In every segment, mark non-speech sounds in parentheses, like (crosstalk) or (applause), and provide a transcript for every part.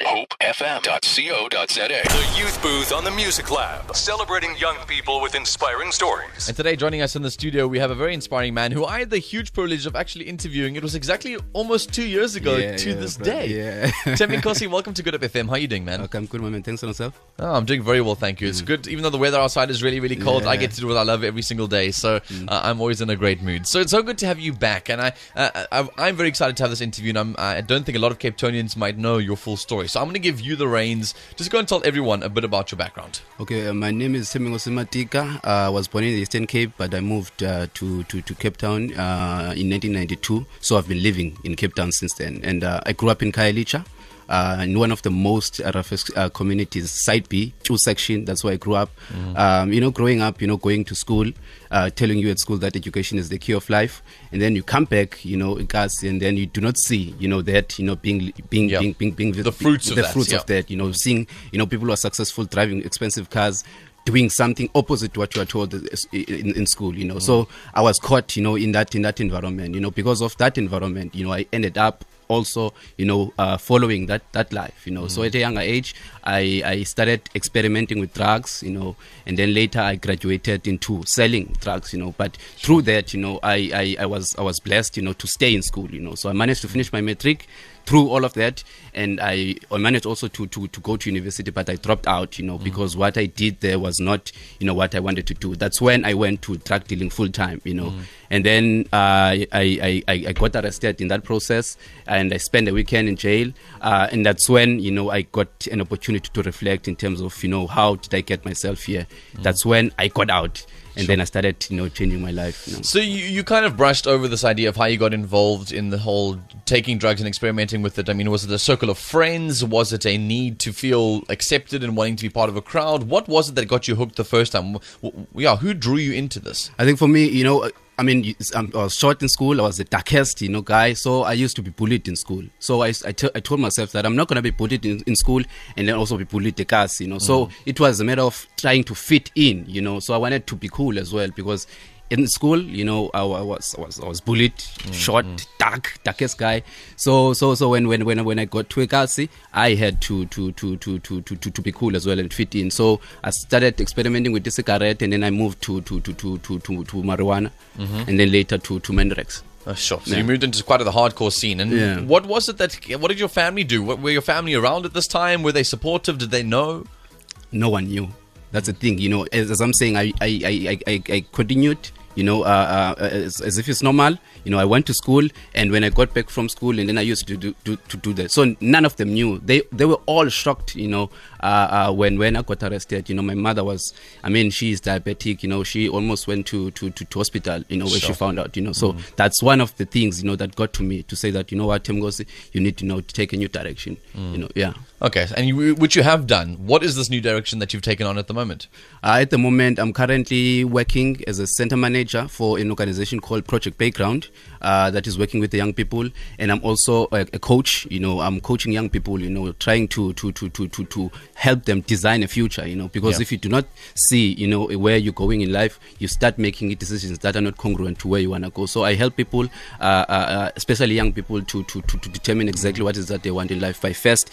at hopefm.co.za. The Youth Booth on the Music Lab, celebrating young people with inspiring stories. And today, joining us in the studio, we have a very inspiring man who I had the huge privilege of actually interviewing. It was exactly almost two years ago Yeah, to yeah, this bro. day. Yeah. Temi (laughs) Kosi, welcome to Good Hope FM. How are you doing, man? Okay, I'm good, my man. Thanks on yourself. Oh, I'm doing very well, thank you. It's good, even though the weather outside is really, really cold. I get to do what I love every single day, so uh, I'm always in a great mood. So it's so good to have you back, and I, uh, I I'm very excited to have this interview. And I'm, I don't think a lot of Cape Townians might know your full story, so I'm going to give you the reins. Just go and tell everyone a bit about your background. Okay, uh, my name is Thembinkosi Matika. Uh, I was born in the Eastern Cape, but I moved uh, to, to, to Cape Town uh, in 1992. So I've been living in Cape Town since then. And uh, I grew up in Khayelitsha. Uh, in one of the most uh, uh, communities, Site B, Chu section. That's where I grew up. Um, you know, growing up, you know, going to school, uh, telling you at school that education is the key of life, and then you come back, you know, guys, and then you do not see, you know, that, you know, being being Yeah. being, being, being The fruits of the that, fruits yeah. of that, you know, seeing, you know, people who are successful driving expensive cars. Doing something opposite to what you are told in, in school, you know. So I was caught, you know, in that in that environment, you know. Because of that environment, you know, I ended up also, you know, uh, following that that life, you know. So at a younger age, I I started experimenting with drugs, you know, and then later I graduated into selling drugs, you know. But through that, you know, I I, I was I was blessed, you know, to stay in school, you know. So I managed to finish my matric through all of that and I, I managed also to, to, to go to university but I dropped out you know because what I did there was not you know what I wanted to do. That's when I went to drug dealing full time you know. And then uh, I, I, I got arrested in that process and I spent a weekend in jail uh, and that's when you know I got an opportunity to reflect in terms of you know how did I get myself here? That's when I got out and then I started you know changing my life you know. So you, you kind of brushed over this idea of how you got involved in the whole taking drugs and experimenting with it. I mean, was it a circle of friends? Was it a need to feel accepted and wanting to be part of a crowd? What was it that got you hooked the first time? W- w- Yeah, who drew you into this? I think for me, you know, I mean, you- um, I was short in school. I was the darkest, you know, guy. So I used to be bullied in school. So I, I, t- I told myself that I'm not going to be bullied in, in school and then also be bullied the class, you know. So it was a matter of trying to fit in, you know. So I wanted to be cool as well because in school, you know, I, I was I was I was bullied, short, dark, darkest guy. So so so when when when when I got to Ekasi, I had to to to to to to to, to be cool as well and fit in. So I started experimenting with the cigarette, and then I moved to to to to to to, to marijuana, and then later to to. Uh, sure. So Yeah. you moved into quite a hardcore scene. And Yeah. what was it that? What did your family do? Were your family around at this time? Were they supportive? Did they know? no one knew. That's the thing, you know. As, as I'm saying, I I, I, I, I continued, you know, uh, uh, as, as if it's normal. You know, I went to school, and when I got back from school, and then I used to do, do to do that. So none of them knew. They they were all shocked, you know, uh, uh, when when I got arrested. You know, my mother was, I mean, she is diabetic. You know, she almost went to to, to, to hospital. You know, when Sure. she found out. You know, so that's one of the things, you know, that got to me to say that you know what, Thembinkosi, you need to know to take a new direction. You know, yeah. Okay, and you, which you have done. What is this new direction that you've taken on at the moment? Uh, at the moment, I'm currently working as a center manager for an organization called Project Background uh, that is working with the young people, and I'm also a, a coach. You know, I'm coaching young people. You know, trying to to to to to, to help them design a future. You know, because Yeah. if you do not see, you know, where you're going in life, you start making decisions that are not congruent to where you want to go. So I help people, uh, uh, uh, especially young people, to, to to to determine exactly what is that they want in life by first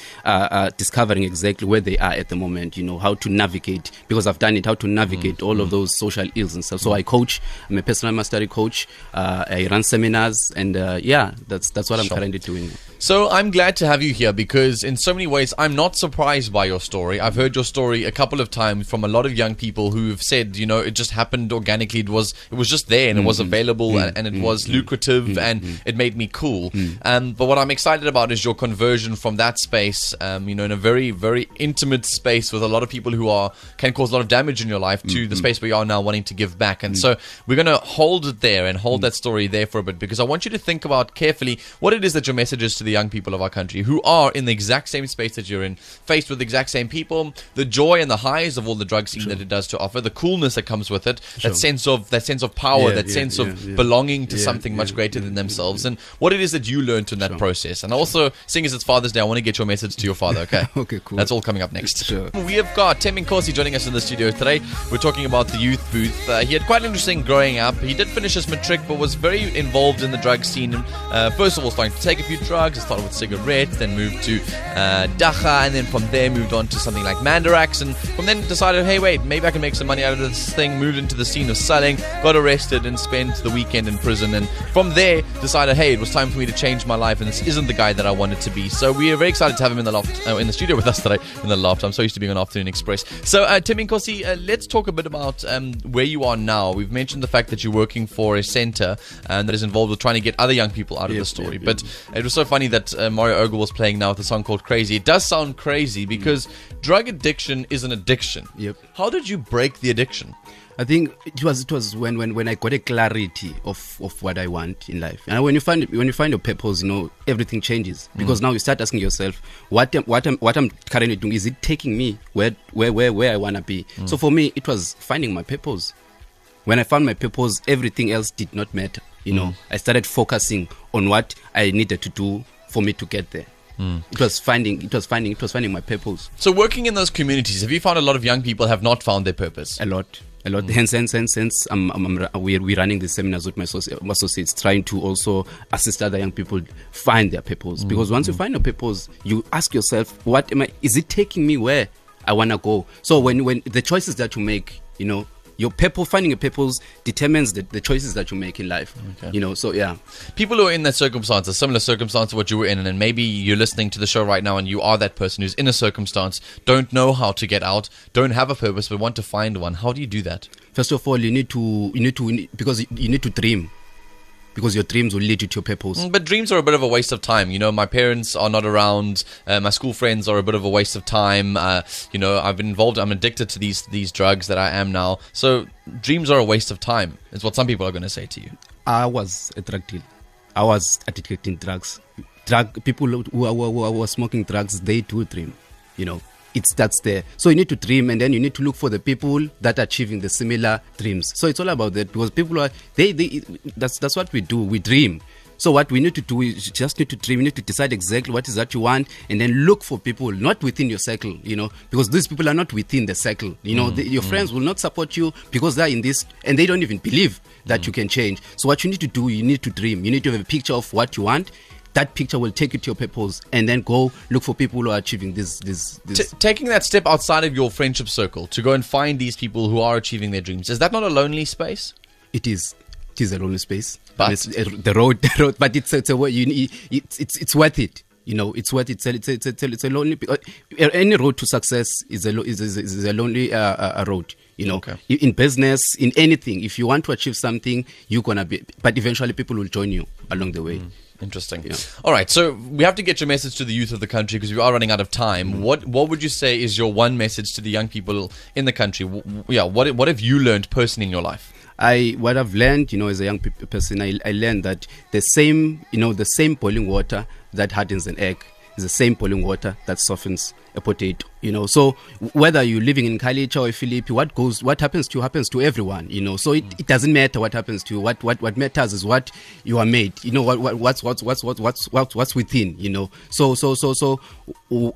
uh, discovering exactly where they are at the moment. You know, how to navigate because I've done it. How to navigate all of those social ills and stuff. So I coach. I'm a personal mastery coach. Uh, I run seminars, and uh, yeah, that's that's what I'm currently doing. So I'm glad to have you here because in so many ways I'm not surprised by your story. I've heard your story a couple of times from a lot of young people who've said, you know, it just happened organically. It was it was just there and it was mm-hmm. available mm-hmm. and, and it mm-hmm. was lucrative and it made me cool. Um, but what I'm excited about is your conversion from that space, um, you know, in a very very intimate space with a lot of people who are can cause a lot of damage in your life to the space where you are now wanting to give back. And so we're going to hold it there and hold that story there for a bit because I want you to think about carefully what it is that your message is to the young people of our country who are in the exact same space that you're in, faced with the exact same people, the joy and the highs of all the drug scene that it does to offer, the coolness that comes with it, that sense of that sense of power, Yeah, that yeah, sense yeah, of belonging to something much greater than themselves, and what it is that you learned in that process. And also, seeing as it's Father's Day, I want to get your message to your father. Okay. (laughs) Okay, cool. That's all coming up next. Sure. We have got Thembinkosi joining us in the studio today. We're talking about the youth booth. Uh, he had quite an interesting growing up. He did finish his matric, but was very involved in the drug scene. Uh, first of all, starting to take a few drugs. It started with cigarettes, then moved to uh, dagga, and then from there moved on to something like Mandrax. And from then decided, hey, wait, maybe I can make some money out of this thing. Moved into the scene of selling, got arrested, and spent the weekend in prison. And from there, decided, hey, it was time for me to change my life, and this isn't the guy that I wanted to be. So we are very excited to have him in the loft, uh, in the studio with us today. In the loft, I'm so used to being on Afternoon Express. So, uh, Thembinkosi, uh, let's talk a bit about um, where you are now. We've mentioned the fact that you're working for a center um, that is involved with trying to get other young people out of Yep, the story. yep, yep. But it was so funny that uh, Mario Ogle was playing now with a song called Crazy. It does sound crazy mm. because drug addiction is an addiction. Yep. How did you break the addiction? I think it was it was when, when, when I got a clarity of, of what I want in life. And when you find when you find your purpose, you know everything changes mm. because now you start asking yourself, what am, what am, what I'm currently doing is it taking me where where where, where I wanna be? Mm. So for me, it was finding my purpose. When I found my purpose, everything else did not matter. You know, I started focusing on what I needed to do for me to get there. It was finding it was finding it was finding my purpose. So, working in those communities, have you found a lot of young people have not found their purpose? a lot. A lot. Hence hence hence hence um, um, um, we're, we're running these seminars with my associ- my associates trying to also assist other young people find their purpose. Because once you find your purpose you ask yourself what am i is it taking me where i want to go? So when when the choices that you make you know your purpose finding your purpose determines the, the choices that you make in life Okay. you know so yeah People who are in that circumstance, a similar circumstance to what you were in, and maybe you're listening to the show right now and you are that person who's in a circumstance, don't know how to get out, don't have a purpose, but want to find one. How do you do that? first of all you need to you need to because you need to dream because your dreams will lead you to your purpose Mm, But dreams are a bit of a waste of time. You know, my parents are not around. Uh, my school friends are a bit of a waste of time. Uh, you know, I've been involved. I'm addicted to these these drugs that I am now. So dreams are a waste of time. Is what some people are going to say to you. I was a drug dealer. I was addicted in drugs. Drug people who who are, who who are smoking drugs, they do dream. You know, it starts there. So you need to dream, and then you need to look for the people that are achieving the similar dreams. So it's all about that because people are they they that's that's what we do. We dream. So what we need to do is just need to dream. You need to decide exactly what is that you want, and then look for people not within your circle. You know, because these people are not within the circle. You know, mm-hmm. the, your friends will not support you because they're in this, and they don't even believe that mm. you can change. So what you need to do, you need to dream. You need to have a picture of what you want. That picture will take you to your purpose, and then go look for people who are achieving this. This. this. T- taking that step outside of your friendship circle to go and find these people who are achieving their dreams is that not a lonely space? it is. It is a lonely space, But- it's, uh, the road, (laughs) the road. But it's it's a way you need. It's it's it's worth it. You know, it's worth it. It's a, it's a, it's a, lonely. uh, Any road to success is a is, is, is a lonely uh, uh, a road. You know, Okay. in business, in anything, if you want to achieve something, you're gonna be. But eventually, people will join you along the way. Interesting. Yeah. All right, so we have to get your message to the youth of the country because we are running out of time. Mm. What What would you say is your one message to the young people in the country? W- w- yeah, what What have you learned personally in your life? I what I've learned, you know, as a young pe- person, I, I learned that the same, you know, the same boiling water that hardens an egg is the same boiling water that softens a potato. You know, so whether you're living in Khayelitsha or Philippi, what goes, what happens to you happens to everyone. You know, so it, it doesn't matter what happens to you. What what what matters is what you are made. You know, what, what what's what's what's what's what's what's within. You know, so so so so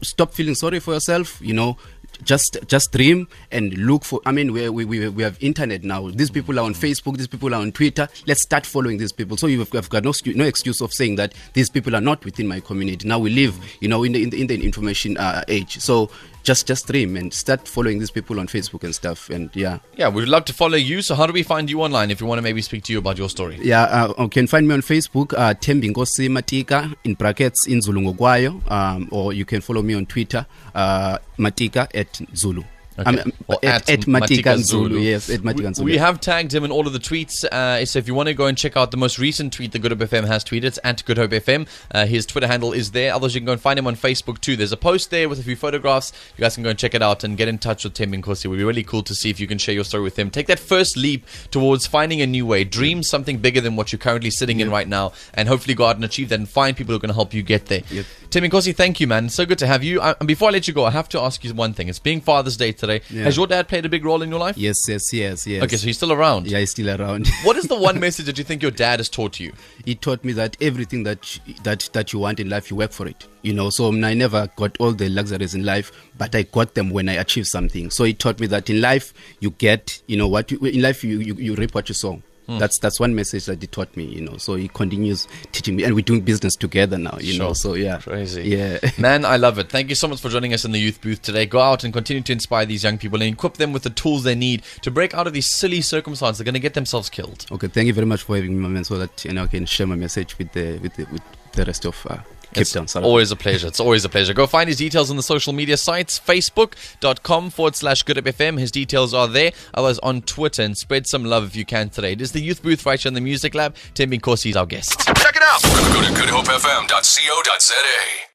stop feeling sorry for yourself. You know just just dream and look for i mean we, we, we, have internet now. These people are on facebook these people are on twitter. Let's start following these people. So you've got no, no excuse of saying that these people are not within my community. Now we live you know in the, in the, in the information uh, age. So just just dream and start following these people on facebook and stuff and yeah Yeah, we'd love to follow you. So how do we find you online if we want to maybe speak to you about your story? yeah uh, you can find me on facebook uh, Thembinkosi matika in brackets in zulu ngokwayo um, or you can follow me on twitter uh, matika at zulu Okay. Um, Or at, at, Matika Zulu. Yes, at Matika we, Zulu. we have tagged him in all of the tweets. Uh, so if you want to go and check out the most recent tweet that Good Hope FM has tweeted, it's at Good Hope FM. Uh, his Twitter handle is there. Otherwise, you can go and find him on Facebook too. There's a post there with a few photographs. You guys can go and check it out and get in touch with Thembinkosi. It would be really cool to see if you can share your story with him. Take that first leap towards finding a new way. Dream something bigger than what you're currently sitting in right now, and hopefully go out and achieve that and find people who are going to help you get there. Yep. Thembinkosi, thank you, man. So good to have you. And before I let you go, I have to ask you one thing. It's being Father's Day today. Yeah. Has your dad played a big role in your life? Yes, yes, yes, yes. Okay, so he's still around. yeah, he's still around. (laughs) What is the one (laughs) message that you think your dad has taught you? he taught me that everything that that that you want in life, you work for it. You know, so mm, I never got all the luxuries in life, but I got them when I achieved something. So he taught me that in life you get, you know, what you, in life you, you you reap what you sow. That's that's one message that he taught me, you know. So he continues teaching me, and we're doing business together now, you know. So yeah, Crazy. Yeah. (laughs) Man, I love it. Thank you so much for joining us in the youth booth today. Go out and continue to inspire these young people and equip them with the tools they need to break out of these silly circumstances. They're going to get themselves killed. Okay, thank you very much for having me, man, so that you know I can share my message with the with the, with the rest of uh, It's Town. South always a pleasure. It's always a pleasure. Go find his details on the social media sites, facebook.com forward slash good FM. His details are there. Otherwise on Twitter and spread some love if you can today. It is the youth booth right here in the music lab. Thembinkosi is our guest. Check it out. Go to goodhopefm.co.za.